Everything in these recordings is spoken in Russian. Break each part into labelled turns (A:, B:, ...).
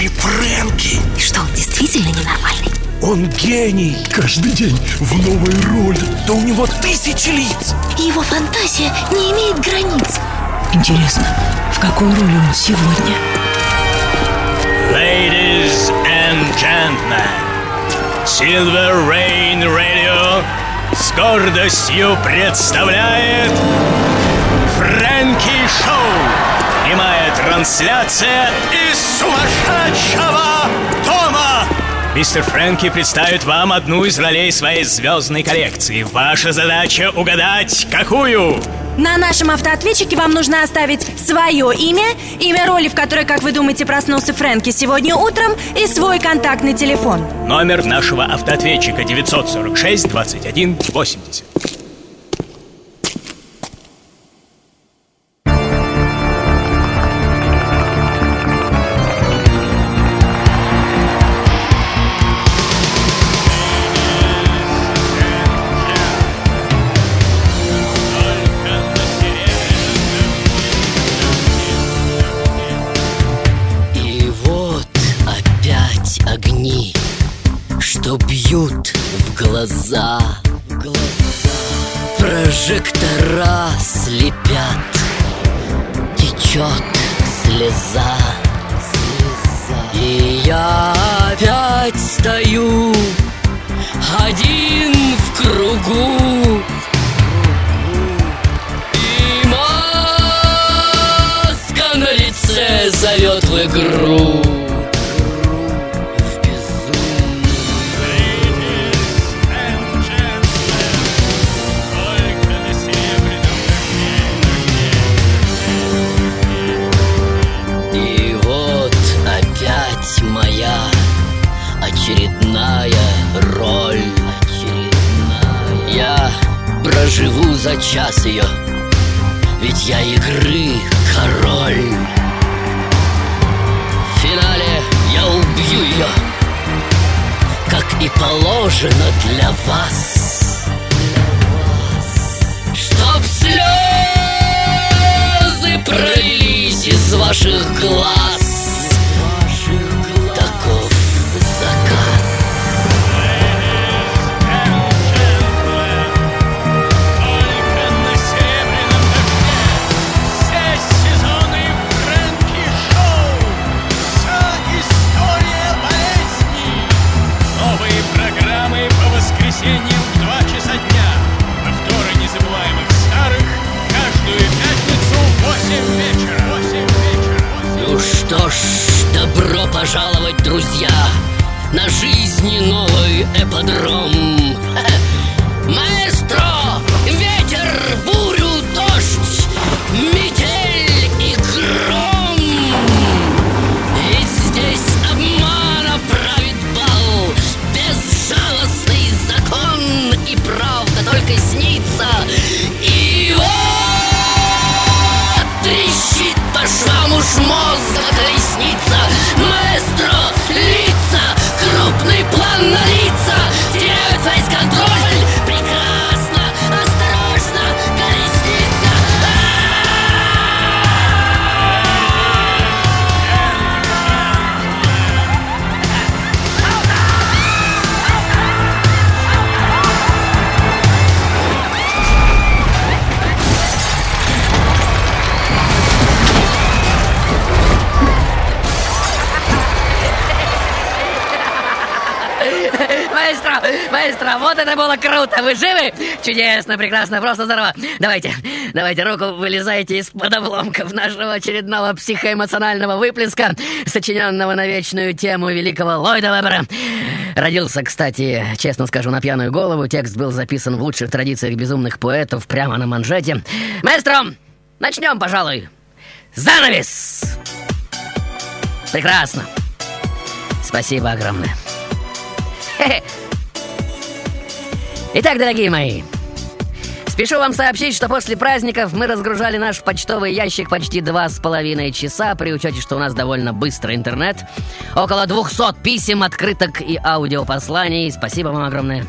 A: Слушай, Фрэнки!
B: Что, он действительно ненормальный?
A: Он гений! Каждый день в новой роли Да у него тысячи лиц
B: И его фантазия не имеет границ
C: Интересно, в какой роли он сегодня?
D: Ladies and gentlemen Silver Rain Radio с гордостью представляет Фрэнки Шоу трансляция из сумасшедшего дома Мистер Фрэнки представит вам одну из ролей своей звездной коллекции Ваша задача угадать, какую?
E: На нашем автоответчике вам нужно оставить свое имя, имя роли, в которой, как вы думаете, проснулся Фрэнки сегодня утром, и свой контактный телефон.
D: Номер нашего автоответчика 946 21 80.
F: Течет слеза. И я опять стою один в кругу. И маска на лице зовет в игру. Очередная роль. Очередная. Я проживу за час ее, ведь я игры король. В финале я убью ее, как и положено для вас. Чтоб слезы пролились из ваших глаз что ж, добро пожаловать, друзья На жизни новый эподром. Маэстро, ветер, бурю, дождь Метель маэстро, вот это было круто! Вы живы? Чудесно, прекрасно, просто здорово! Давайте, давайте руку вылезайте из-под обломков нашего очередного психоэмоционального выплеска, сочиненного на вечную тему великого Ллойда Вебера. Родился, кстати, честно скажу, на пьяную голову. Текст был записан в лучших традициях безумных поэтов прямо на манжете. Маэстро, начнем, пожалуй. Занавес! Прекрасно. Спасибо огромное. Хе-хе. Итак, дорогие мои, спешу вам сообщить, что после праздников мы разгружали наш почтовый ящик почти два с половиной часа, при учете, что у нас довольно быстрый интернет. Около 200 писем, открыток и аудиопосланий. Спасибо вам огромное.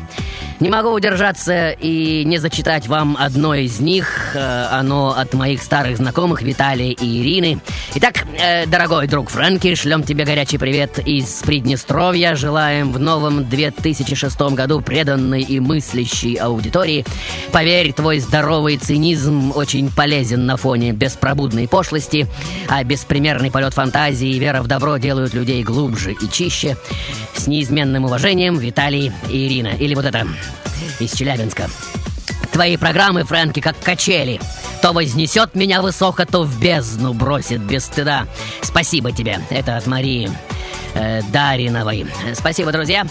F: Не могу удержаться и не зачитать вам одно из них. Э, оно от моих старых знакомых Виталия и Ирины. Итак, э, дорогой друг Фрэнки, шлем тебе горячий привет из Приднестровья. Желаем в новом 2006 году преданной и мыслящей аудитории. Поверь, твой здоровый цинизм очень полезен на фоне беспробудной пошлости, а беспримерный полет фантазии и вера в добро делают людей глубже и чище. С неизменным уважением, Виталий и Ирина. Или вот это, из Челябинска. Твои программы, Фрэнки, как качели. То вознесет меня высоко, то в бездну бросит без стыда. Спасибо тебе. Это от Марии э, Дариновой. Спасибо, друзья.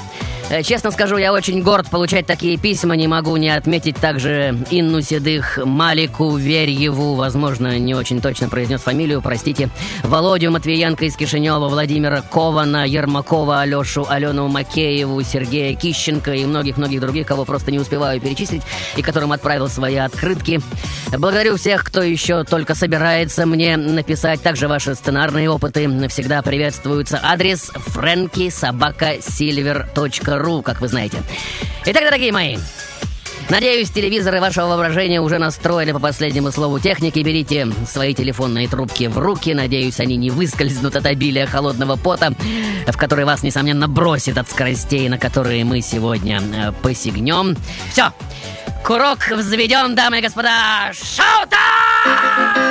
F: Э, честно скажу, я очень горд получать такие письма. Не могу не отметить также Инну Седых, Малику Верьеву, возможно, не очень точно произнес фамилию, простите, Володю Матвиенко из Кишинева, Владимира Кована, Ермакова, Алешу, Алену Макееву, Сергея Кищенко и многих-многих других, кого просто не успеваю перечислить, и которым отправил свои открытки. Благодарю всех, кто еще только собирается мне написать. Также ваши сценарные опыты всегда приветствуются. Адрес frankysobakasilver.ru ру, как вы знаете. Итак, дорогие мои, Надеюсь, телевизоры вашего воображения уже настроили по последнему слову техники. Берите свои телефонные трубки в руки. Надеюсь, они не выскользнут от обилия холодного пота, в который вас, несомненно, бросит от скоростей, на которые мы сегодня э, посягнем. Все, курок взведен, дамы и господа. Шоу-тайм!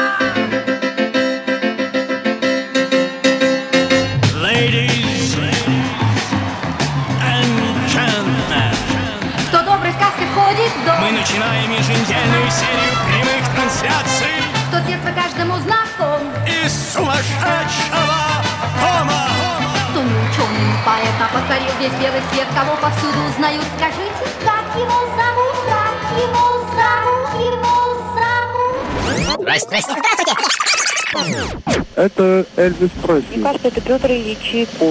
D: Еженедельную серию прямых трансляций.
G: Кто с детства каждому знаком.
D: Из сумасшедшего дома.
G: Кто не ученый, не поэт, а покорил весь белый свет, кого повсюду узнают. Скажите, как его зовут, как его зовут, его зовут.
F: Здрасте, здрасте.
H: Это Эльвис Пресли.
I: Мне кажется, это Петр Ильич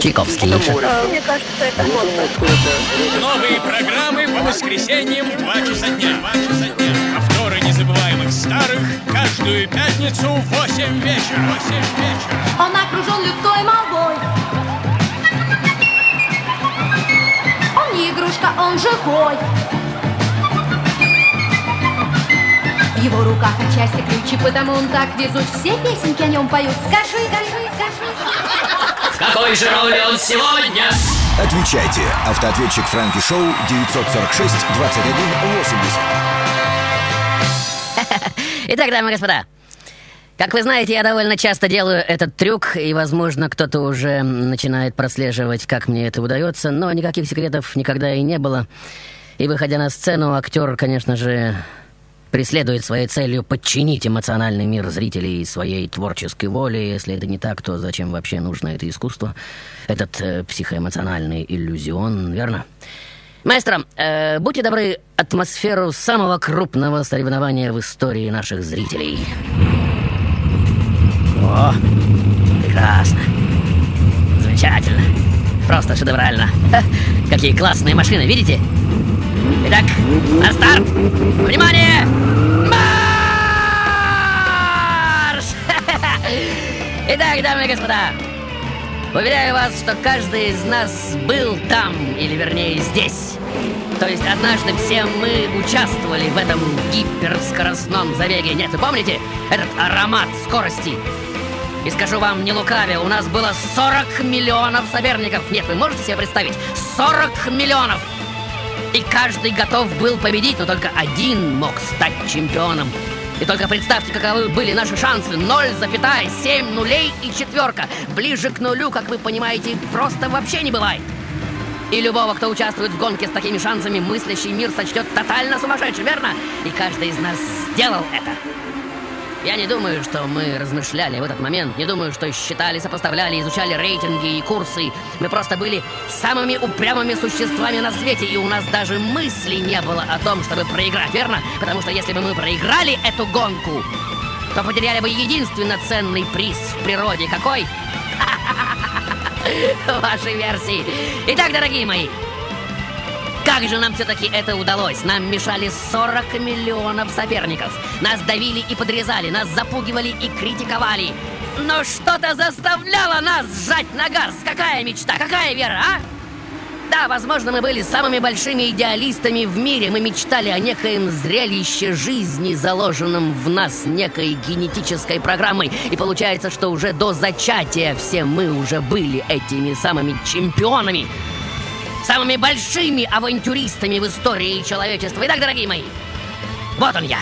F: Чайковский.
I: А, мне кажется, это Моцарт.
D: Новые программы по воскресеньям в 2 часа дня. 2 часа незабываемых старых каждую пятницу в 8 вечера. 8 вечера.
G: Он окружен людской молвой. Он не игрушка, он живой. В его руках отчасти ключи, потому он так везут. Все песенки о нем поют. Скажи, скажи, скажи.
D: В какой же роли он сегодня?
A: Отвечайте. Автоответчик Франки Шоу 946 21 80.
F: Итак, дамы и господа, как вы знаете, я довольно часто делаю этот трюк, и, возможно, кто-то уже начинает прослеживать, как мне это удается, но никаких секретов никогда и не было. И, выходя на сцену, актер, конечно же, преследует своей целью подчинить эмоциональный мир зрителей своей творческой воле. Если это не так, то зачем вообще нужно это искусство? Этот э, психоэмоциональный иллюзион, верно? Маэстро, э, будьте добры, атмосферу самого крупного соревнования в истории наших зрителей. О, прекрасно. Замечательно. Просто шедеврально. Ха, какие классные машины, видите? Итак, на старт! Внимание! Марш! Итак, дамы и господа, уверяю вас, что каждый из нас был там, или вернее здесь. То есть однажды все мы участвовали в этом гиперскоростном забеге. Нет, вы помните этот аромат скорости? И скажу вам, не лукавя, у нас было 40 миллионов соперников. Нет, вы можете себе представить? 40 миллионов! И каждый готов был победить, но только один мог стать чемпионом. И только представьте, каковы были наши шансы. 0,7 нулей и четверка. Ближе к нулю, как вы понимаете, просто вообще не бывает. И любого, кто участвует в гонке с такими шансами, мыслящий мир сочтет тотально сумасшедшим, верно? И каждый из нас сделал это. Я не думаю, что мы размышляли в этот момент, не думаю, что считали, сопоставляли, изучали рейтинги и курсы. Мы просто были самыми упрямыми существами на свете, и у нас даже мысли не было о том, чтобы проиграть, верно? Потому что если бы мы проиграли эту гонку, то потеряли бы единственно ценный приз в природе. Какой? Ваши версии. Итак, дорогие мои, как же нам все-таки это удалось? Нам мешали 40 миллионов соперников. Нас давили и подрезали, нас запугивали и критиковали. Но что-то заставляло нас сжать на газ. Какая мечта, какая вера, а? Да, возможно, мы были самыми большими идеалистами в мире. Мы мечтали о некоем зрелище жизни, заложенном в нас некой генетической программой. И получается, что уже до зачатия все мы уже были этими самыми чемпионами. Самыми большими авантюристами в истории человечества. Итак, дорогие мои, вот он я.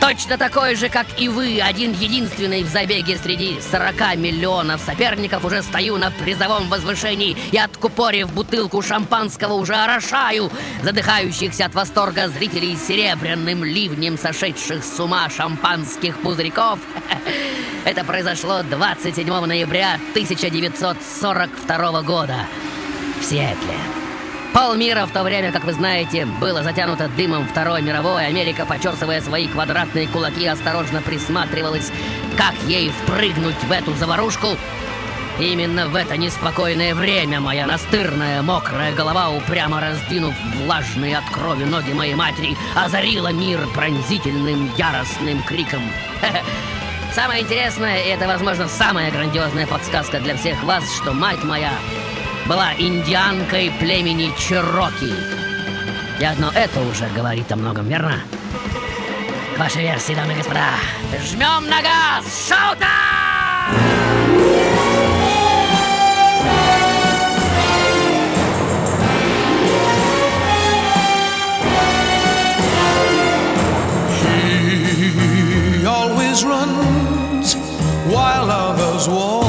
F: Точно такой же, как и вы, один единственный в забеге среди 40 миллионов соперников, уже стою на призовом возвышении и, откупорив бутылку шампанского, уже орошаю задыхающихся от восторга зрителей серебряным ливнем сошедших с ума шампанских пузырьков. Это произошло 27 ноября 1942 года в Сиэтле. Полмира в то время, как вы знаете, было затянуто дымом Второй мировой. Америка, почесывая свои квадратные кулаки, осторожно присматривалась, как ей впрыгнуть в эту заварушку. Именно в это неспокойное время моя настырная, мокрая голова, упрямо раздвинув влажные от крови ноги моей матери, озарила мир пронзительным, яростным криком. Самое интересное, и это, возможно, самая грандиозная подсказка для всех вас, что мать моя была индианкой племени Чероки. И одно это уже говорит о многом, верно? К вашей версии, дамы и господа, жмем на газ! Шоу-тайм!
J: Runs while others walk.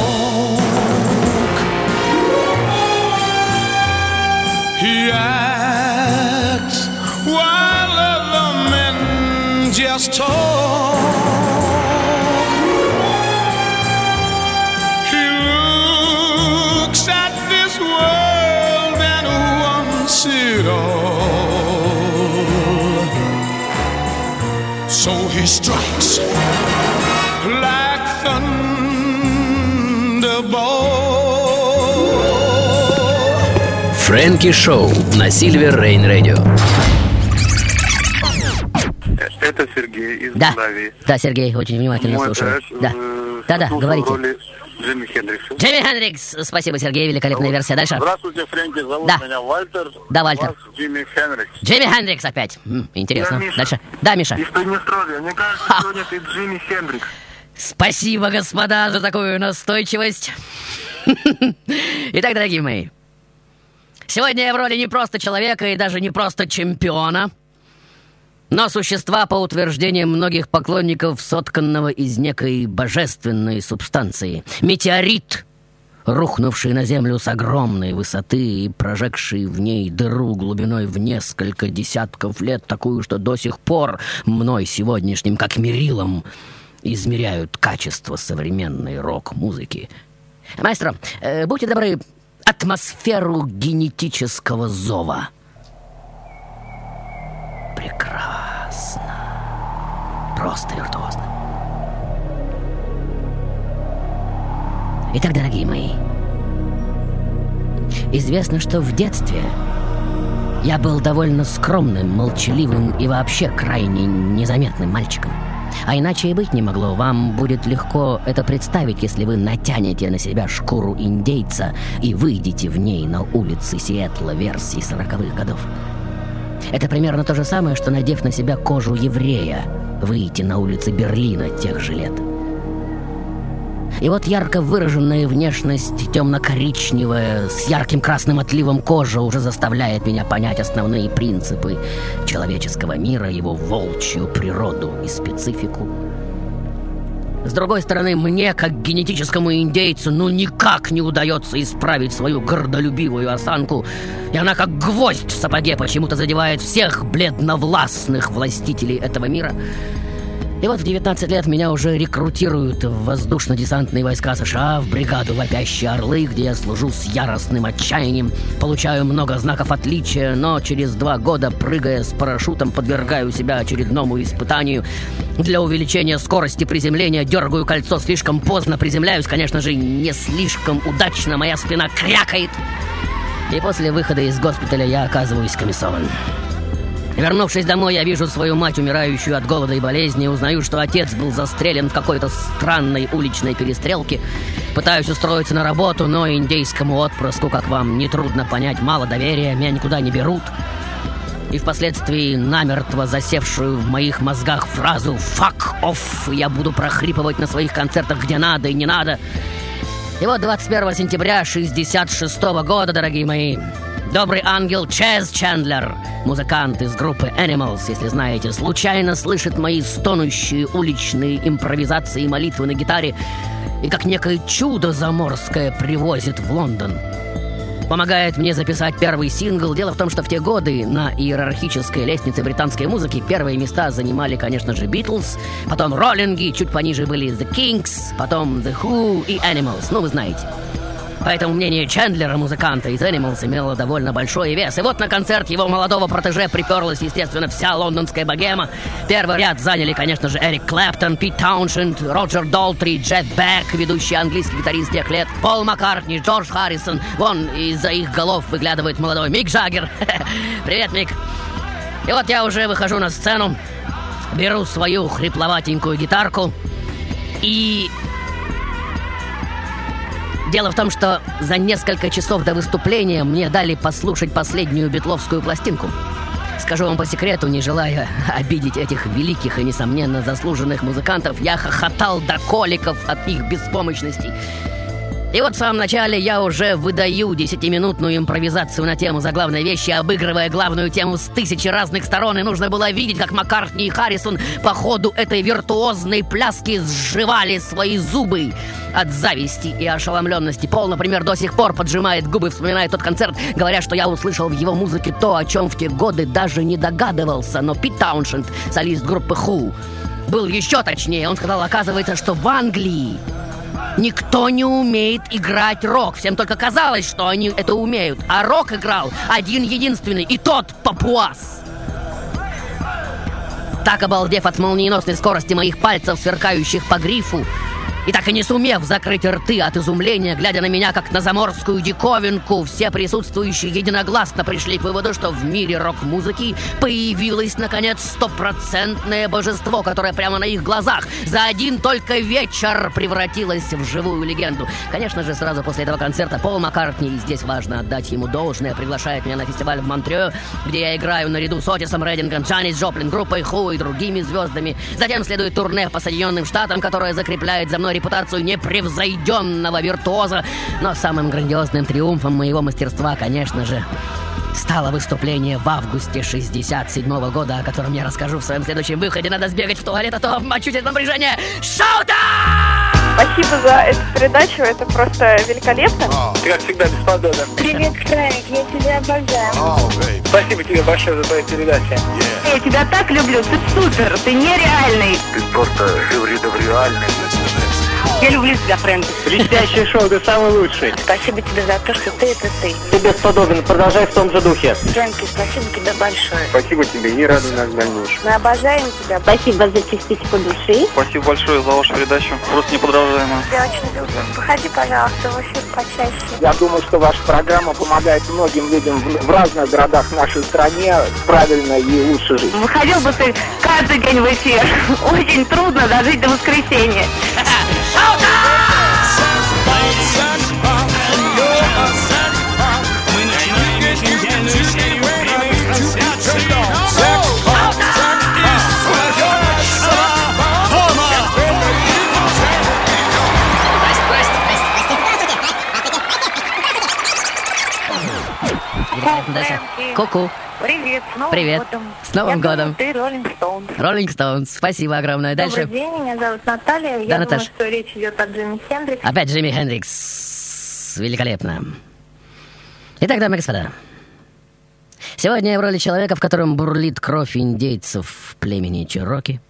J: Strikes like thunderbolt.
K: Фрэнки Шоу на Сильвер Рейн Радио.
H: Это Сергей из
F: Да,
H: Молдавии.
F: да, Сергей, очень внимательно
H: Мой
F: слушаю.
H: брат,
F: Да,
H: э,
F: да, да, говорите.
H: роли Джимми Хендрикса.
F: Джимми Хендрикс, спасибо, Сергей, великолепная версия. Дальше.
H: Здравствуйте, Фрэнки, зовут
F: Да.
H: меня Вальтер.
F: Да, Вальтер.
H: Вас Джимми Хендрикс.
F: Джимми Хендрикс опять. М, интересно.
H: Я Миша.
F: Дальше. Да, Миша.
H: Из Приднестровья. Мне кажется,
F: Ха.
H: сегодня ты Джимми Хендрикс.
F: Спасибо, господа, за такую настойчивость. Итак, дорогие мои, сегодня я в роли не просто человека и даже не просто чемпиона, но существа, по утверждениям многих поклонников, сотканного из некой божественной субстанции. Метеорит, рухнувший на Землю с огромной высоты и прожегший в ней дыру глубиной в несколько десятков лет, такую, что до сих пор мной сегодняшним, как мерилом, измеряют качество современной рок-музыки. Маэстро, э, будьте добры, атмосферу генетического зова. Прекрасно. Просто виртуозно. Итак, дорогие мои, известно, что в детстве я был довольно скромным, молчаливым и вообще крайне незаметным мальчиком. А иначе и быть не могло. Вам будет легко это представить, если вы натянете на себя шкуру индейца и выйдете в ней на улицы Сиэтла версии сороковых годов. Это примерно то же самое, что надев на себя кожу еврея, выйти на улицы Берлина тех же лет. И вот ярко выраженная внешность, темно-коричневая, с ярким красным отливом кожа уже заставляет меня понять основные принципы человеческого мира, его волчью природу и специфику. С другой стороны, мне, как генетическому индейцу, ну никак не удается исправить свою гордолюбивую осанку, и она как гвоздь в сапоге почему-то задевает всех бледновластных властителей этого мира. И вот в 19 лет меня уже рекрутируют в воздушно-десантные войска США, в бригаду «Вопящие орлы», где я служу с яростным отчаянием, получаю много знаков отличия, но через два года, прыгая с парашютом, подвергаю себя очередному испытанию. Для увеличения скорости приземления дергаю кольцо слишком поздно, приземляюсь, конечно же, не слишком удачно, моя спина крякает. И после выхода из госпиталя я оказываюсь комиссован.
L: Вернувшись домой, я вижу свою мать, умирающую от голода и болезни, узнаю, что отец был застрелен в какой-то странной уличной перестрелке. Пытаюсь устроиться на работу, но индейскому отпрыску, как вам нетрудно понять, мало доверия, меня никуда не берут. И впоследствии намертво засевшую в моих мозгах фразу «fuck off» я буду прохрипывать на своих концертах где надо и не надо. И вот 21 сентября 66 года, дорогие мои, Добрый ангел Чез Чендлер, музыкант из группы Animals, если знаете, случайно слышит мои стонущие уличные импровизации и молитвы на гитаре и как некое чудо заморское привозит в Лондон. Помогает мне записать первый сингл. Дело в том, что в те годы на иерархической лестнице британской музыки первые места занимали, конечно же, Beatles, потом Роллинги, чуть пониже были The Kinks, потом The Who и Animals, ну вы знаете. Поэтому мнение Чендлера, музыканта из Animals, имело довольно большой вес. И вот на концерт его молодого протеже приперлась, естественно, вся лондонская богема. Первый ряд заняли, конечно же, Эрик Клэптон, Пит Тауншенд, Роджер Долтри, Джефф Бек, ведущий английский гитарист тех лет, Пол Маккартни, Джордж Харрисон. Вон из-за их голов выглядывает молодой Мик Джаггер. Привет, Мик. И вот я уже выхожу на сцену, беру свою хрипловатенькую гитарку и Дело в том, что за несколько часов до выступления мне дали послушать последнюю битловскую пластинку. Скажу вам по секрету, не желая обидеть этих великих и, несомненно, заслуженных музыкантов, я хохотал до коликов от их беспомощности. И вот в самом начале я уже выдаю десятиминутную импровизацию на тему заглавной вещи, обыгрывая главную тему с тысячи разных сторон, и нужно было видеть, как Маккартни и Харрисон по ходу этой виртуозной пляски сживали свои зубы от зависти и ошеломленности. Пол, например, до сих пор поджимает губы, вспоминая тот концерт, говоря, что я услышал в его музыке то, о чем в те годы даже не догадывался. Но Пит Тауншенд, солист группы Ху, был еще точнее. Он сказал, оказывается, что в Англии Никто не умеет играть рок. Всем только казалось, что они это умеют. А рок играл один единственный, и тот папуас. Так обалдев от молниеносной скорости моих пальцев, сверкающих по грифу, и так и не сумев закрыть рты от изумления, глядя на меня как на заморскую диковинку, все присутствующие единогласно пришли к выводу, что в мире рок-музыки появилось, наконец, стопроцентное божество, которое прямо на их глазах за один только вечер превратилось в живую легенду. Конечно же, сразу после этого концерта Пол Маккартни, и здесь важно отдать ему должное, приглашает меня на фестиваль в Монтрео, где я играю наряду с Отисом Реддингом, Джанис Джоплин, группой Ху и другими звездами. Затем следует турне по Соединенным Штатам, которое закрепляет за мной репутацию непревзойденного виртуоза. Но самым грандиозным триумфом моего мастерства, конечно же, стало выступление в августе 67 -го года, о котором я расскажу в своем следующем выходе. Надо сбегать в туалет, а то мочусь от напряжения. Шоу-то!
M: Спасибо за эту передачу, это просто великолепно.
N: Ты, как всегда, бесподобен.
M: Привет, Фрэнк, я тебя обожаю.
N: Спасибо тебе большое за твою передачу.
M: Я тебя так люблю, ты супер, ты нереальный.
N: Ты просто живридовреальный.
M: Я люблю тебя, Фрэнк.
O: Блестящее шоу, ты самый лучший.
M: Спасибо тебе за то, что ты это ты.
O: Ты бесподобен, продолжай в том же духе.
M: Фрэнки, спасибо тебе большое.
N: Спасибо тебе и радуй нас в дальнейшем.
M: Мы обожаем тебя. Спасибо за частичку души.
N: Спасибо большое за вашу передачу. Просто неподражаемо.
M: Я очень люблю. Выходи, пожалуйста, в эфир почаще.
O: Я думаю, что ваша программа помогает многим людям в, в разных городах нашей стране правильно и лучше жить.
M: Выходил бы ты каждый день в эфир. Очень трудно дожить до воскресенья.
L: Даша. Ку-ку.
M: Привет, с Новым
L: Привет.
M: годом.
L: С Новым
M: Я
L: годом.
M: Думаю, ты Роллинг Стоунс.
L: Роллинг Стоунс. Спасибо огромное.
M: Добрый
L: Дальше.
M: день, меня зовут Наталья. Я думаю,
L: Наташ.
M: что речь идет о Джимми Хендриксе.
L: Опять Джимми Хендрикс. Великолепно. Итак, дамы и господа. Сегодня я в роли человека, в котором бурлит кровь индейцев племени Чероки.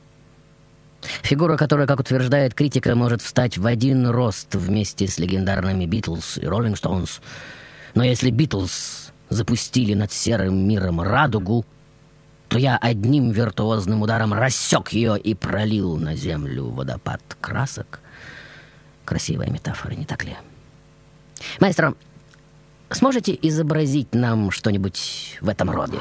L: Фигура, которая, как утверждает критика, может встать в один рост вместе с легендарными Битлз и Роллинг Стоунс. Но если Битлз запустили над серым миром радугу, то я одним виртуозным ударом рассек ее и пролил на землю водопад красок. Красивая метафора, не так ли? Маэстро, сможете изобразить нам что-нибудь в этом роде?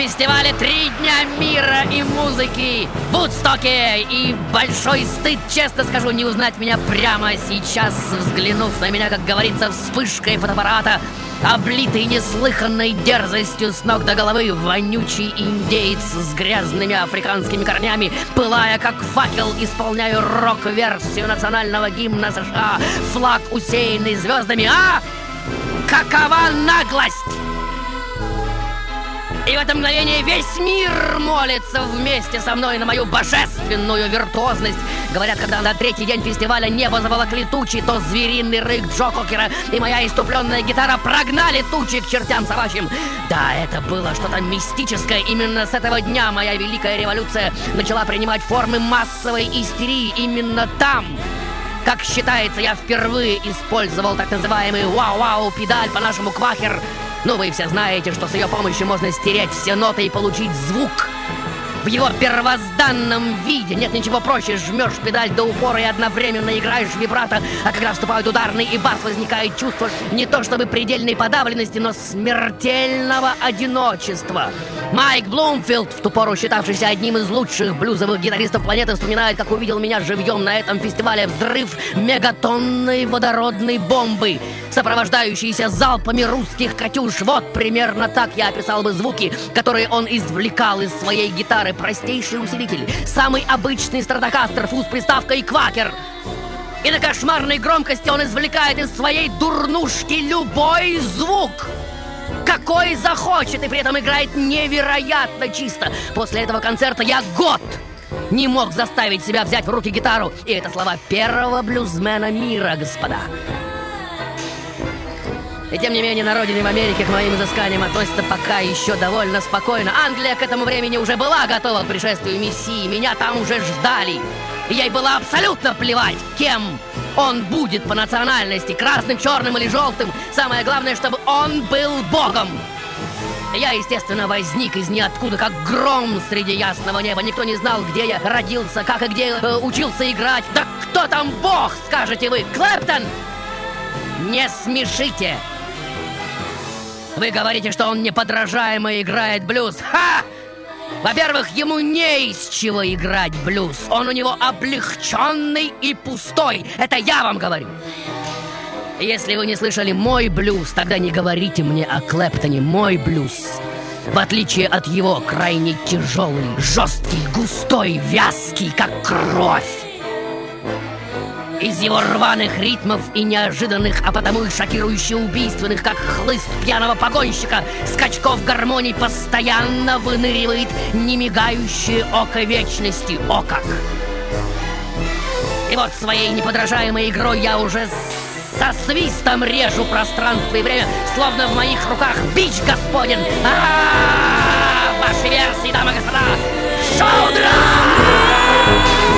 L: Фестивале «Три дня мира и музыки» в Вудстоке. И большой стыд, честно скажу, не узнать меня прямо сейчас, взглянув на меня, как говорится, вспышкой фотоаппарата, облитый неслыханной дерзостью с ног до головы, вонючий индеец с грязными африканскими корнями, пылая как факел, исполняю рок-версию национального гимна США, флаг усеянный звездами. А! Какова наглость! И в это мгновение весь мир молится вместе со мной на мою божественную виртуозность. Говорят, когда на третий день фестиваля небо заволокли тучи, то звериный рык Джо Кокера и моя иступленная гитара прогнали тучи к чертям собачьим. Да, это было что-то мистическое. Именно с этого дня моя великая революция начала принимать формы массовой истерии. Именно там, как считается, я впервые использовал так называемый вау-вау педаль по-нашему квахер. Ну, вы все знаете, что с ее помощью можно стереть все ноты и получить звук. В его первозданном виде нет ничего проще. Жмешь педаль до упора и одновременно играешь вибрато. А когда вступают ударный и бас, возникает чувство не то чтобы предельной подавленности, но смертельного одиночества. Майк Блумфилд, в ту пору считавшийся одним из лучших блюзовых гитаристов планеты, вспоминает, как увидел меня живьем на этом фестивале взрыв мегатонной водородной бомбы, сопровождающийся залпами русских «Катюш». Вот примерно так я описал бы звуки, которые он извлекал из своей гитары. Простейший усилитель, самый обычный стратокастер, фуз приставкой «Квакер». И на кошмарной громкости он извлекает из своей дурнушки любой звук какой захочет, и при этом играет невероятно чисто. После этого концерта я год не мог заставить себя взять в руки гитару. И это слова первого блюзмена мира, господа. И тем не менее, на родине в Америке к моим изысканиям относятся пока еще довольно спокойно. Англия к этому времени уже была готова к пришествию Мессии. Меня там уже ждали. И ей было абсолютно плевать, кем он будет по национальности, красным, черным или желтым. Самое главное, чтобы он был богом. Я, естественно, возник из ниоткуда, как гром среди ясного неба. Никто не знал, где я родился, как и где э, учился играть. Да кто там бог, скажете вы? Клэптон! Не смешите! Вы говорите, что он неподражаемо играет блюз. Ха! Во-первых, ему не из чего играть блюз. Он у него облегченный и пустой. Это я вам говорю. Если вы не слышали мой блюз, тогда не говорите мне о Клэптоне. Мой блюз, в отличие от его, крайне тяжелый, жесткий, густой, вязкий, как кровь. Из его рваных ритмов и неожиданных, а потому и шокирующе убийственных, как хлыст пьяного погонщика, скачков гармоний постоянно выныривает немигающее око вечности. О как! И вот своей неподражаемой игрой я уже со свистом режу пространство и время, словно в моих руках бич господен. А, ваши версии, дамы и господа, шоу-драм!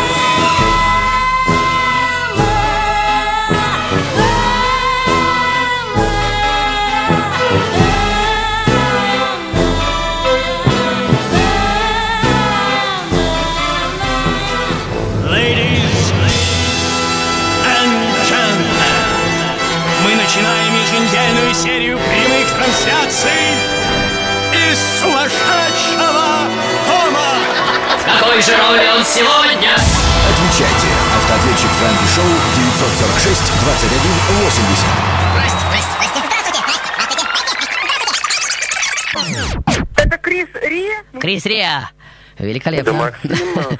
F: Какой же роли он сегодня?
A: Отвечайте. Автоответчик Фрэнки Шоу 946 21 80.
M: Это Крис Ри?
L: Крис Риа. Великолепно.
P: Это Максим,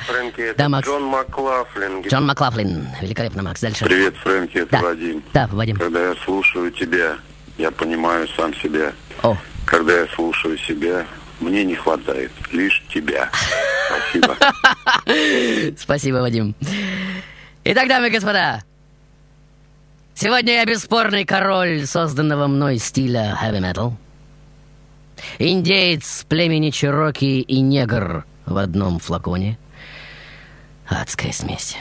P: Фрэнки, это
L: Да, Макс.
P: Джон Маклафлин.
L: Джон Маклафлин. Великолепно, Макс. Дальше.
P: Привет, Фрэнки, это
L: Да.
P: Вадим.
L: Да, Вадим.
P: Когда я слушаю тебя, я понимаю сам себя.
L: О.
P: Когда я слушаю себя, мне не хватает лишь тебя. Спасибо.
L: Спасибо, Вадим. Итак, дамы и господа, сегодня я бесспорный король созданного мной стиля heavy metal. Индеец племени Чироки и негр в одном флаконе. Адская смесь.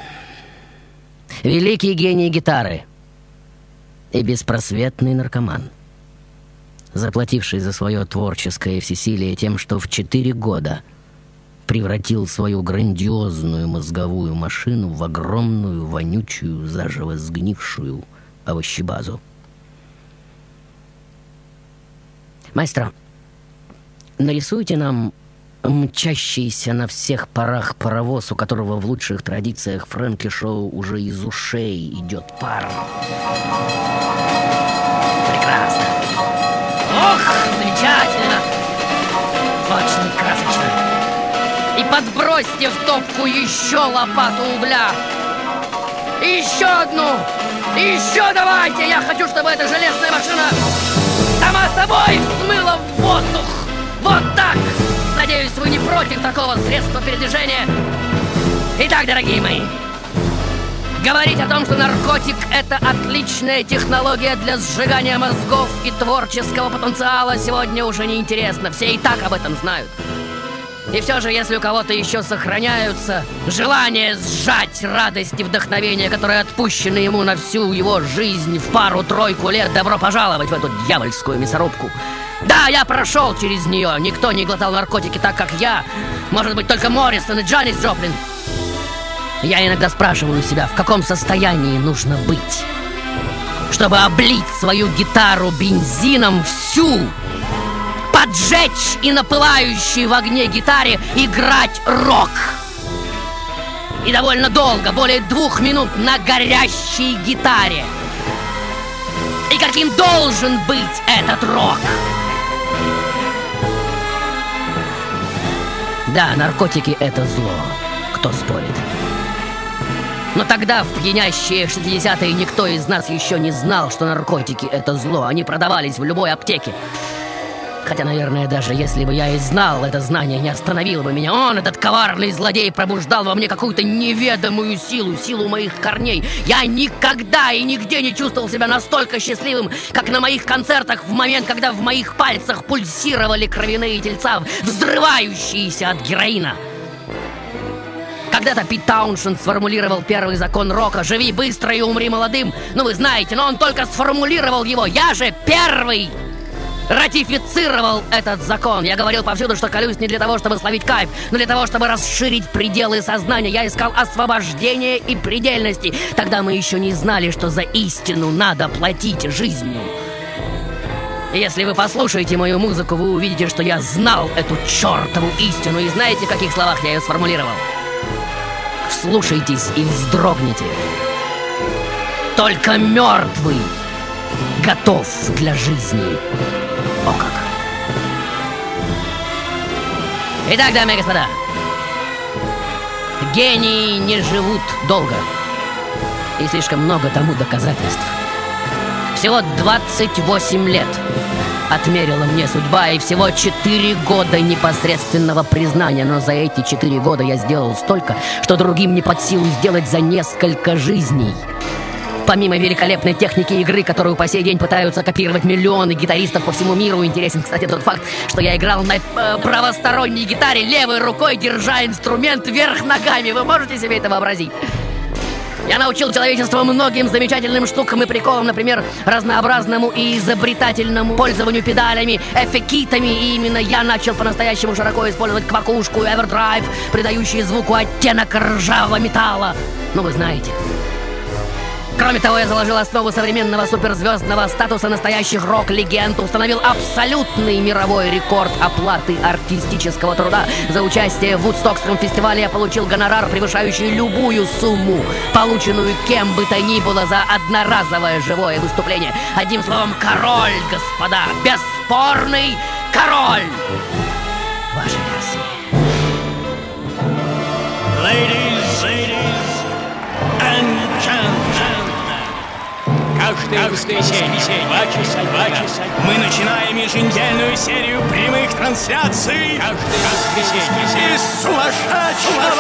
L: Великий гений гитары и беспросветный наркоман. Заплативший за свое творческое всесилие тем, что в четыре года превратил свою грандиозную мозговую машину в огромную, вонючую, заживо сгнившую овощебазу. Маэстро, нарисуйте нам мчащийся на всех парах паровоз, у которого в лучших традициях Фрэнки Шоу уже из ушей идет пар. Прекрасно. Ох, замечательно. Очень красочно. И подбросьте в топку еще лопату угля. Еще одну. Еще давайте. Я хочу, чтобы эта железная машина сама собой взмыла в воздух. Вот так. Надеюсь, вы не против такого средства передвижения. Итак, дорогие мои, Говорить о том, что наркотик – это отличная технология для сжигания мозгов и творческого потенциала, сегодня уже не интересно. Все и так об этом знают. И все же, если у кого-то еще сохраняются желание сжать радость и вдохновение, которые отпущены ему на всю его жизнь в пару-тройку лет, добро пожаловать в эту дьявольскую мясорубку. Да, я прошел через нее. Никто не глотал наркотики так, как я. Может быть, только Моррисон и Джанис Джоплин. Я иногда спрашиваю себя, в каком состоянии нужно быть, чтобы облить свою гитару бензином всю, поджечь и на пылающей в огне гитаре играть рок. И довольно долго, более двух минут на горящей гитаре. И каким должен быть этот рок? Да, наркотики это зло. Кто спорит? Но тогда, в пьянящие 60-е, никто из нас еще не знал, что наркотики — это зло. Они продавались в любой аптеке. Хотя, наверное, даже если бы я и знал, это знание не остановило бы меня. Он, этот коварный злодей, пробуждал во мне какую-то неведомую силу, силу моих корней. Я никогда и нигде не чувствовал себя настолько счастливым, как на моих концертах в момент, когда в моих пальцах пульсировали кровяные тельца, взрывающиеся от героина. Когда-то Пит Тауншенд сформулировал первый закон рока «Живи быстро и умри молодым». Ну, вы знаете, но он только сформулировал его. Я же первый ратифицировал этот закон. Я говорил повсюду, что колюсь не для того, чтобы словить кайф, но для того, чтобы расширить пределы сознания. Я искал освобождения и предельности. Тогда мы еще не знали, что за истину надо платить жизнью. Если вы послушаете мою музыку, вы увидите, что я знал эту чертову истину. И знаете, в каких словах я ее сформулировал? Вслушайтесь и вздрогните. Только мертвый готов для жизни. О как! Итак, дамы и господа, гении не живут долго. И слишком много тому доказательств. Всего 28 лет отмерила мне судьба и всего 4 года непосредственного признания. Но за эти 4 года я сделал столько, что другим не под силу сделать за несколько жизней. Помимо великолепной техники игры, которую по сей день пытаются копировать миллионы гитаристов по всему миру, интересен, кстати, тот факт, что я играл на э, правосторонней гитаре левой рукой, держа инструмент вверх ногами. Вы можете себе это вообразить? Я научил человечество многим замечательным штукам и приколам, например, разнообразному и изобретательному пользованию педалями, эффекитами, и именно я начал по-настоящему широко использовать квакушку и эвердрайв, придающие звуку оттенок ржавого металла. Ну, вы знаете. Кроме того, я заложил основу современного суперзвездного статуса настоящих рок-легенд, установил абсолютный мировой рекорд оплаты артистического труда. За участие в Вудстокском фестивале я получил гонорар, превышающий любую сумму, полученную кем бы то ни было за одноразовое живое выступление. Одним словом, король, господа, бесспорный король! Ваша версия.
D: Ladies, каждое воскресенье в 2 часа, 2 часа мы начинаем еженедельную серию прямых трансляций каждое воскресенье из сумасшедшего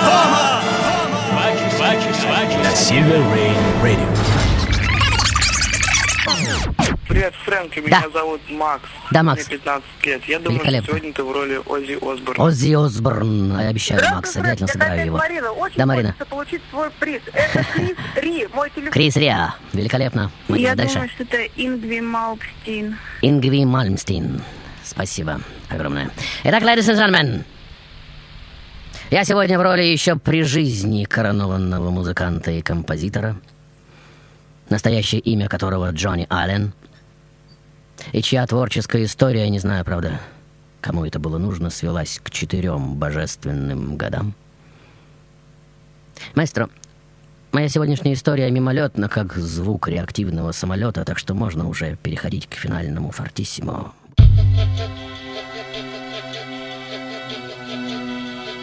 D: дома. Два часа, два часа,
Q: На Silver Rain Radio.
R: Привет, Фрэнк, меня зовут Макс.
L: Да, Макс.
R: Мне 15 лет. Я думаю,
L: Великолепно.
R: что сегодня ты в роли Оззи Осборна.
L: Оззи Осборн. Я обещаю, Макс, обязательно сыграю его.
M: Марина, очень
L: Да, Марина.
M: хочется получить свой приз. Это Крис Ри, мой телефон.
L: Крис Риа. Великолепно. Марина,
M: Я
L: дальше.
M: думаю, что это Ингви Малпстин.
L: Ингви Мальмстин. Спасибо огромное. Итак, ladies and gentlemen, я сегодня в роли еще при жизни коронованного музыканта и композитора, настоящее имя которого Джонни Аллен, и чья творческая история, не знаю, правда, кому это было нужно, свелась к четырем божественным годам. Маэстро, моя сегодняшняя история мимолетна, как звук реактивного самолета, так что можно уже переходить к финальному фортиссимо.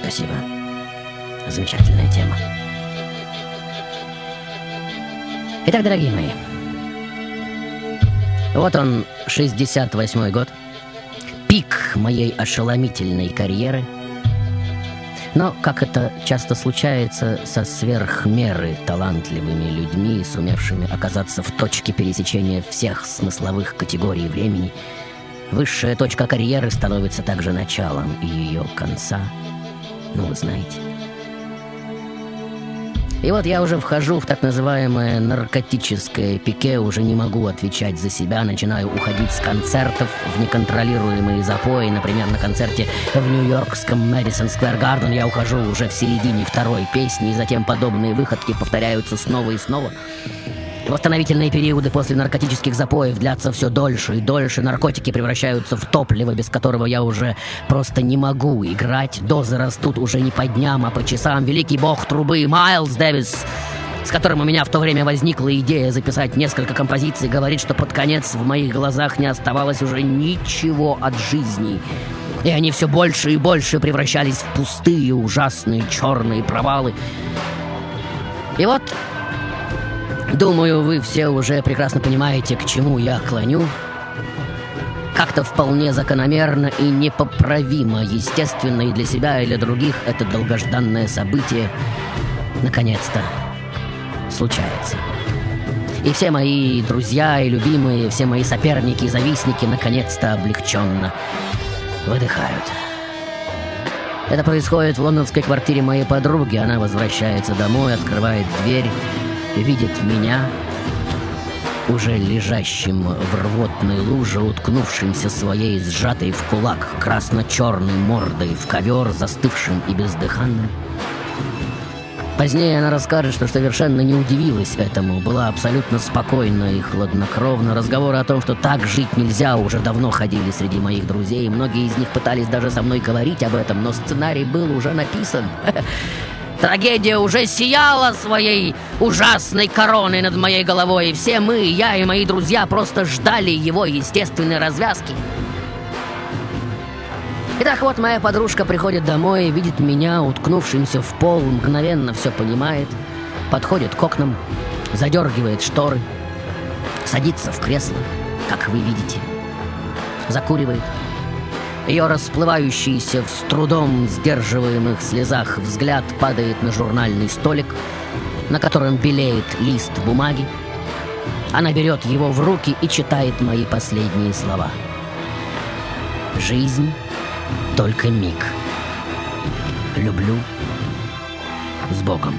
L: Спасибо. Замечательная тема. Итак, дорогие мои, вот он, 68-й год, пик моей ошеломительной карьеры. Но, как это часто случается со сверхмеры талантливыми людьми, сумевшими оказаться в точке пересечения всех смысловых категорий времени, высшая точка карьеры становится также началом ее конца. Ну, вы знаете. И вот я уже вхожу в так называемое наркотическое пике, уже не могу отвечать за себя, начинаю уходить с концертов в неконтролируемые запои. Например, на концерте в нью-йоркском Мэдисон Сквер Гарден я ухожу уже в середине второй песни, и затем подобные выходки повторяются снова и снова. Восстановительные периоды после наркотических запоев длятся все дольше и дольше. Наркотики превращаются в топливо, без которого я уже просто не могу играть. Дозы растут уже не по дням, а по часам. Великий бог трубы Майлз Дэвис с которым у меня в то время возникла идея записать несколько композиций, говорит, что под конец в моих глазах не оставалось уже ничего от жизни. И они все больше и больше превращались в пустые, ужасные, черные провалы. И вот Думаю, вы все уже прекрасно понимаете, к чему я клоню. Как-то вполне закономерно и непоправимо, естественно и для себя, и для других, это долгожданное событие наконец-то случается. И все мои друзья и любимые, все мои соперники и завистники наконец-то облегченно выдыхают. Это происходит в лондонской квартире моей подруги. Она возвращается домой, открывает дверь видит меня, уже лежащим в рвотной луже, уткнувшимся своей сжатой в кулак красно-черной мордой в ковер, застывшим и бездыханным. Позднее она расскажет, что совершенно не удивилась этому, была абсолютно спокойна и хладнокровна. Разговоры о том, что так жить нельзя, уже давно ходили среди моих друзей. Многие из них пытались даже со мной говорить об этом, но сценарий был уже написан. Трагедия уже сияла своей ужасной короной над моей головой, и все мы, я и мои друзья, просто ждали его естественной развязки. Итак, вот моя подружка приходит домой, видит меня, уткнувшимся в пол, мгновенно все понимает, подходит к окнам, задергивает шторы, садится в кресло, как вы видите, закуривает, ее расплывающийся в с трудом сдерживаемых слезах взгляд падает на журнальный столик, на котором белеет лист бумаги. Она берет его в руки и читает мои последние слова. Жизнь — только миг. Люблю с Богом.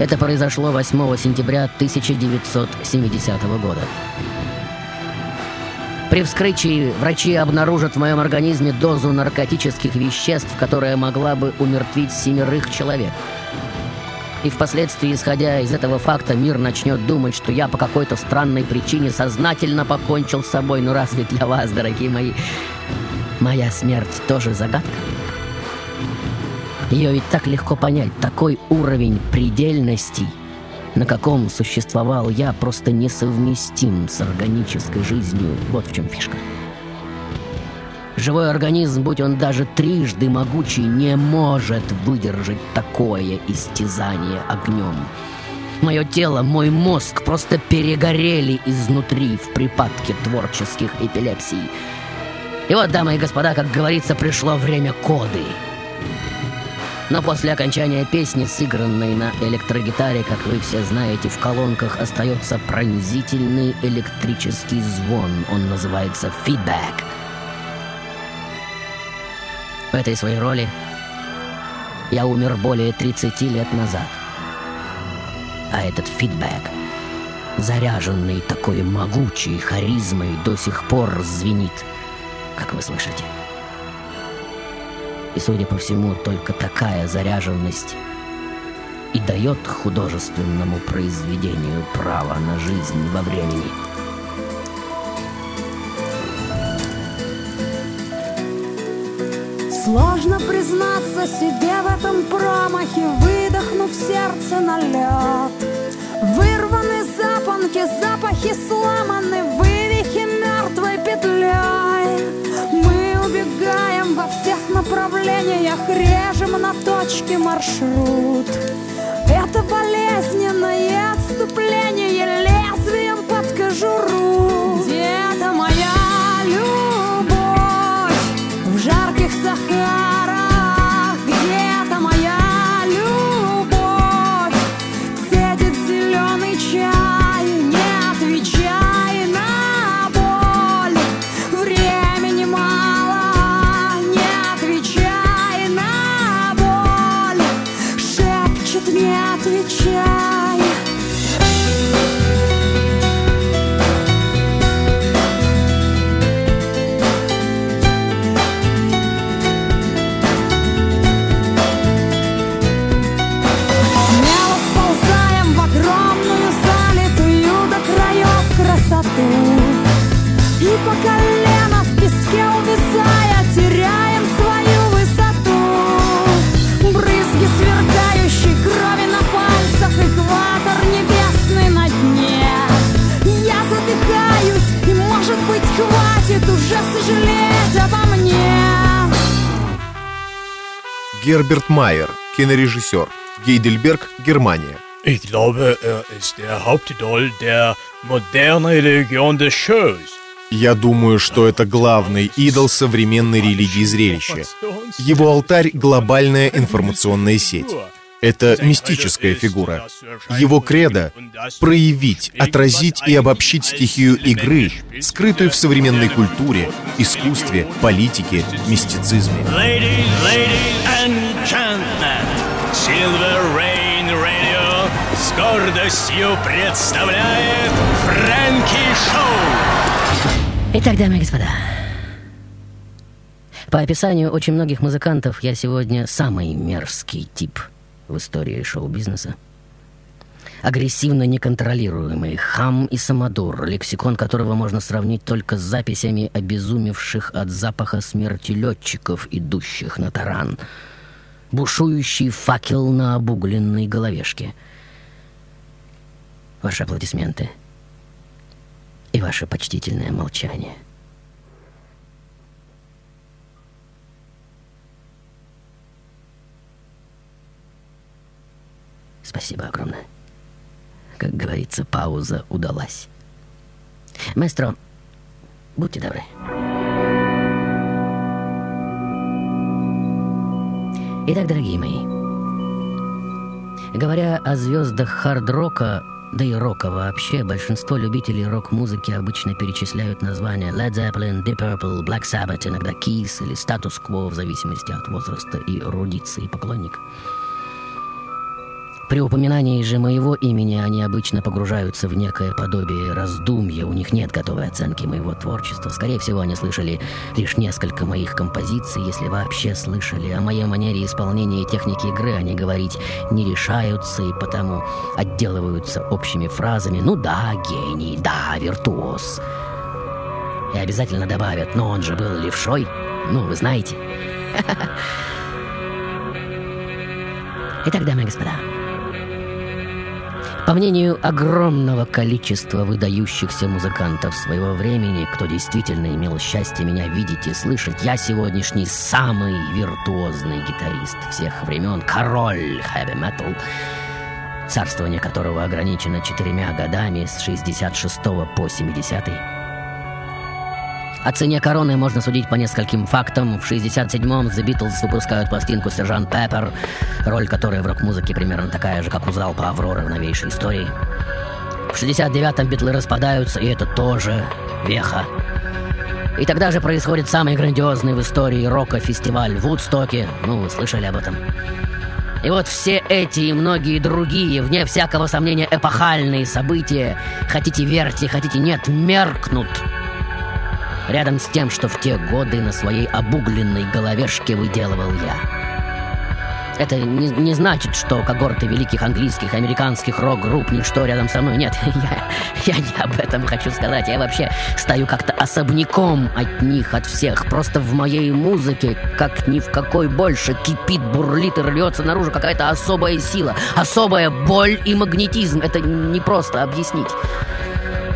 L: Это произошло 8 сентября 1970 года. При вскрытии врачи обнаружат в моем организме дозу наркотических веществ, которая могла бы умертвить семерых человек. И впоследствии, исходя из этого факта, мир начнет думать, что я по какой-то странной причине сознательно покончил с собой. Но разве для вас, дорогие мои, моя смерть тоже загадка? Ее ведь так легко понять. Такой уровень предельности, на каком существовал я, просто несовместим с органической жизнью. Вот в чем фишка. Живой организм, будь он даже трижды могучий, не может выдержать такое истязание огнем. Мое тело, мой мозг просто перегорели изнутри в припадке творческих эпилепсий. И вот, дамы и господа, как говорится, пришло время коды.
F: Но после окончания песни, сыгранной на электрогитаре, как вы все знаете, в колонках остается пронзительный электрический звон. Он называется фидбэк. В этой своей роли я умер более 30 лет назад. А этот фидбэк, заряженный такой могучей харизмой, до сих пор звенит, как вы слышите. И, судя по всему, только такая заряженность и дает художественному произведению право на жизнь во времени.
S: Сложно признаться себе в этом промахе, выдохнув сердце на лед. Вырваны запонки, запахи сломаны, вывихи направлениях, режем на точке маршрут. Это болезненное отступление лезвием под кожуру. Где-то
T: Герберт Майер, кинорежиссер. Гейдельберг, Германия.
A: Ich glaube, er ist der Hauptidol der modernen Religion des Shows.
T: Я думаю, что это главный идол современной религии зрелища. Его алтарь — глобальная информационная сеть. Это мистическая фигура. Его кредо — проявить, отразить и обобщить стихию игры, скрытую в современной культуре, искусстве, политике, мистицизме.
D: Ladies, ladies гордостью представляет Фрэнки Шоу!
F: Итак, дамы и господа, по описанию очень многих музыкантов я сегодня самый мерзкий тип в истории шоу-бизнеса. Агрессивно неконтролируемый хам и самодур, лексикон которого можно сравнить только с записями обезумевших от запаха смерти летчиков, идущих на таран. Бушующий факел на обугленной головешке. Ваши аплодисменты и ваше почтительное молчание. Спасибо огромное. Как говорится, пауза удалась. Маэстро, будьте добры. Итак, дорогие мои, говоря о звездах хард-рока, да и рока вообще, большинство любителей рок-музыки обычно перечисляют названия Led Zeppelin, Deep Purple, Black Sabbath, иногда Kiss или Status Quo в зависимости от возраста и эрудиции поклонника. При упоминании же моего имени они обычно погружаются в некое подобие раздумья, у них нет готовой оценки моего творчества. Скорее всего, они слышали лишь несколько моих композиций, если вообще слышали. О моей манере исполнения и технике игры они говорить не решаются и потому отделываются общими фразами «ну да, гений, да, виртуоз». И обязательно добавят «но он же был левшой». Ну, вы знаете. Итак, дамы и господа, по мнению огромного количества выдающихся музыкантов своего времени, кто действительно имел счастье меня видеть и слышать, я сегодняшний самый виртуозный гитарист всех времен, король хэви-метал, царствование которого ограничено четырьмя годами с 66 по 70 О цене короны можно судить по нескольким фактам. В 67-м The Beatles выпускают пластинку «Сержант Пеппер», роль которой в рок-музыке примерно такая же, как у залпа «Аврора» в новейшей истории. В 69-м битлы распадаются, и это тоже веха. И тогда же происходит самый грандиозный в истории рока фестиваль в Вудстоке. Ну, вы слышали об этом. И вот все эти и многие другие, вне всякого сомнения, эпохальные события, хотите верьте, хотите нет, меркнут – Рядом с тем, что в те годы на своей обугленной головешке выделывал я. Это не, не значит, что когорты великих английских американских рок-групп ничто рядом со мной. Нет, я, я не об этом хочу сказать. Я вообще стою как-то особняком от них, от всех. Просто в моей музыке, как ни в какой больше, кипит, бурлит и рвется наружу какая-то особая сила. Особая боль и магнетизм. Это не просто объяснить.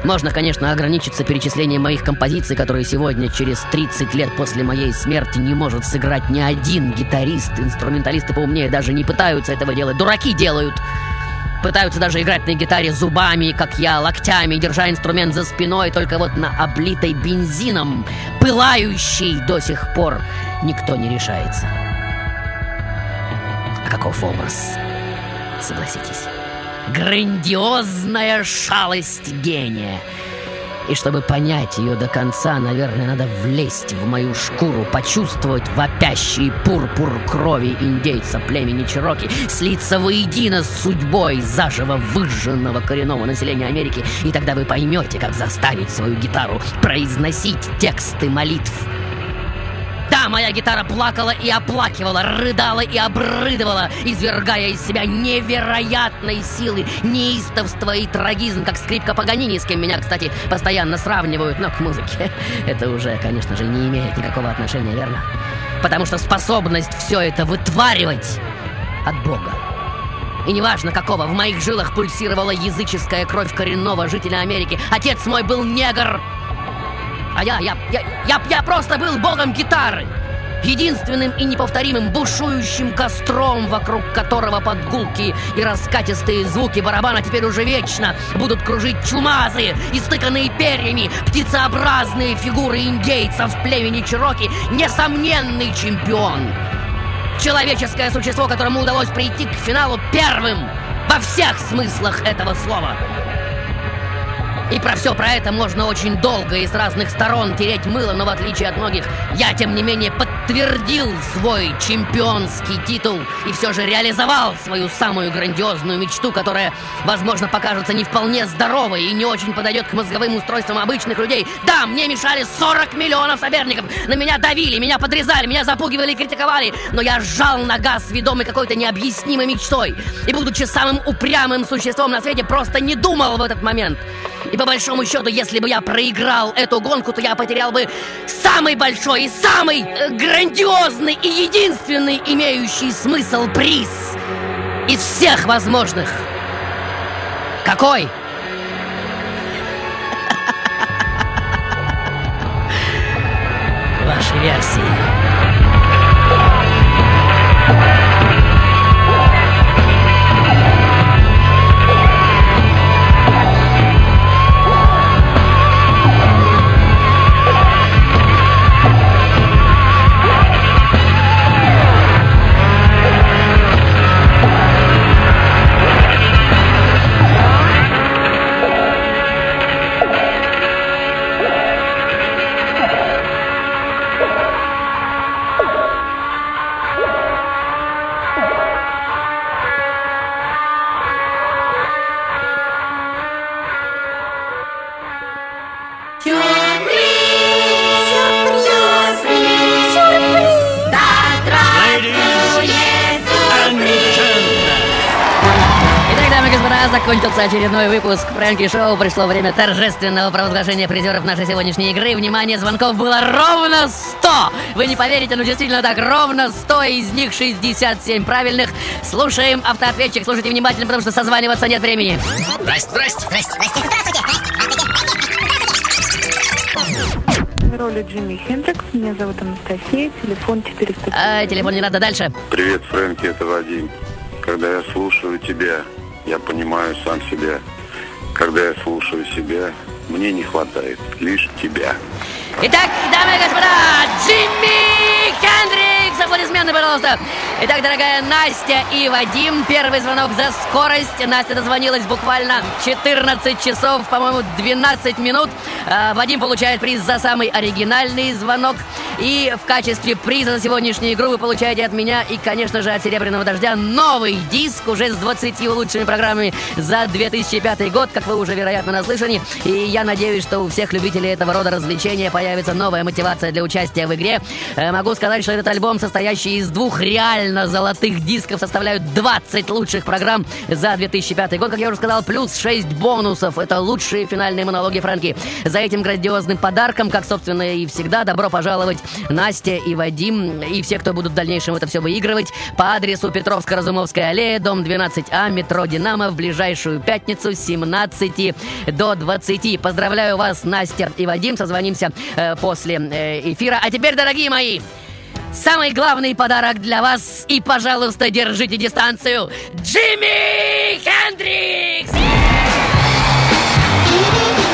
F: Можно, конечно, ограничиться перечислением моих композиций, которые сегодня, через 30 лет после моей смерти, не может сыграть ни один гитарист. Инструменталисты поумнее даже не пытаются этого делать. Дураки делают. Пытаются даже играть на гитаре зубами, как я, локтями, держа инструмент за спиной, только вот на облитой бензином, пылающей до сих пор, никто не решается. А каков образ? Согласитесь грандиозная шалость гения. И чтобы понять ее до конца, наверное, надо влезть в мою шкуру, почувствовать вопящий пурпур крови индейца племени Чироки, слиться воедино с судьбой заживо выжженного коренного населения Америки, и тогда вы поймете, как заставить свою гитару произносить тексты молитв да, моя гитара плакала и оплакивала, рыдала и обрыдывала, извергая из себя невероятной силы, неистовство и трагизм, как скрипка Паганини, с кем меня, кстати, постоянно сравнивают, но к музыке это уже, конечно же, не имеет никакого отношения, верно? Потому что способность все это вытваривать от Бога. И неважно какого, в моих жилах пульсировала языческая кровь коренного жителя Америки. Отец мой был негр, а я, я, я, я, я просто был богом гитары. Единственным и неповторимым бушующим костром, вокруг которого подгулки и раскатистые звуки барабана теперь уже вечно будут кружить чумазые, истыканные перьями, птицеобразные фигуры индейцев племени Чироки, несомненный чемпион. Человеческое существо, которому удалось прийти к финалу первым во всех смыслах этого слова. И про все про это можно очень долго и с разных сторон тереть мыло, но в отличие от многих, я, тем не менее, подтвердил свой чемпионский титул и все же реализовал свою самую грандиозную мечту, которая, возможно, покажется не вполне здоровой и не очень подойдет к мозговым устройствам обычных людей. Да, мне мешали 40 миллионов соперников, на меня давили, меня подрезали, меня запугивали и критиковали, но я сжал на газ, ведомый какой-то необъяснимой мечтой. И, будучи самым упрямым существом на свете, просто не думал в этот момент. И по большому счету, если бы я проиграл эту гонку, то я потерял бы самый большой и самый э, грандиозный и единственный имеющий смысл приз из всех возможных. Какой? Ваши версии. Закончился очередной выпуск Фрэнки Шоу. Пришло время торжественного провозглашения призеров нашей сегодняшней игры. Внимание, звонков было ровно 100! Вы не поверите, но действительно так, ровно 100, из них 67 правильных. Слушаем автоответчик, слушайте внимательно, потому что созваниваться нет времени.
K: Здрасте, здрасте, здрасте, здрасте, здравствуйте,
M: В роли Джимми Хендрикс. Меня зовут Анастасия. Телефон 400.
F: А, телефон не надо, дальше.
P: Привет, Фрэнки, это Вадим. Когда я слушаю тебя, я понимаю сам себя. Когда я слушаю себя, мне не хватает лишь тебя.
F: Итак, дамы и господа, Джимми Хендрикс! Аплодисменты, пожалуйста! Итак, дорогая Настя и Вадим, первый звонок за скорость. Настя дозвонилась буквально 14 часов, по-моему, 12 минут. А, Вадим получает приз за самый оригинальный звонок. И в качестве приза за сегодняшнюю игру вы получаете от меня и, конечно же, от Серебряного Дождя новый диск уже с 20 лучшими программами за 2005 год, как вы уже, вероятно, наслышаны. И я надеюсь, что у всех любителей этого рода развлечения появится новая мотивация для участия в игре. Э, Могу сказать, что этот альбом, состоящий из двух реально золотых дисков, составляют 20 лучших программ за 2005 год, как я уже сказал, плюс 6 бонусов. Это лучшие финальные монологи Фрэнки. За этим грандиозным подарком, как, собственно, и всегда, добро пожаловать Настя и Вадим, и все, кто будут в дальнейшем это все выигрывать, по адресу Петровско-Разумовская аллея, дом 12А, метро «Динамо» в ближайшую пятницу с 17 до 20. Поздравляю вас, Настя и Вадим, созвонимся э, после э, эфира. А теперь, дорогие мои, Самый главный подарок для вас и, пожалуйста, держите дистанцию. Джимми Хендрикс!
J: Rain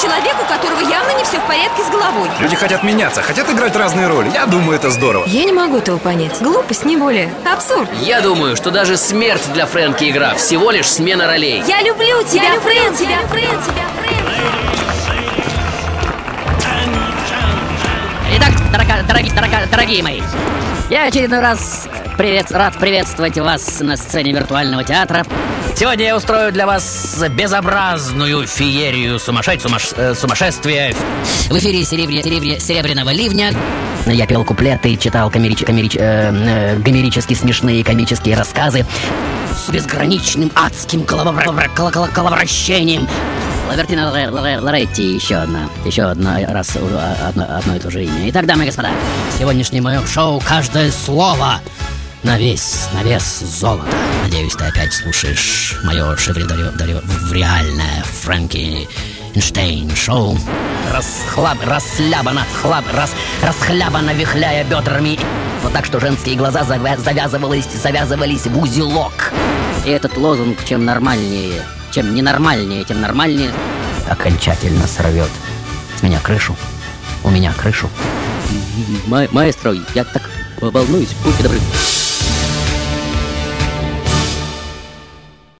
E: человек, у которого явно не все в порядке с головой.
U: Люди хотят меняться, хотят играть разные роли. Я думаю, это здорово.
C: Я не могу этого понять. Глупость, не более. Абсурд.
V: Я думаю, что даже смерть для Фрэнки игра всего лишь смена ролей.
E: Я люблю тебя, Фрэн, тебя, Фрэн, тебя,
F: Итак, дорога- дороги- дорога- дорогие мои, я очередной раз привет, рад приветствовать вас на сцене виртуального театра. Сегодня я устрою для вас безобразную феерию сумасшедь, сумаш- э, сумасшествия. В эфире серебря- серебря- «Серебряного ливня». Я пел куплеты, читал комерич- комерич- э, э, гомерически смешные комические рассказы с безграничным адским голововра- коловращением. Лавертина Лоре- Лоре- Лоретти, еще одна, еще одна раз э, одно, одно и то же имя. Итак, дамы и господа, сегодняшнее мое шоу «Каждое слово» на вес, на вес золота. Надеюсь, ты опять слушаешь мое шевреальное Фрэнки Эйнштейн шоу. Расхлаб, расслабано, хлаб, рас, расхлябано, вихляя бедрами. Вот так, что женские глаза завя- завязывались, завязывались в узелок. И этот лозунг, чем нормальнее, чем ненормальнее, тем нормальнее, окончательно сорвет с меня крышу. У меня крышу. Ма- маэстро, я так волнуюсь, будьте добры.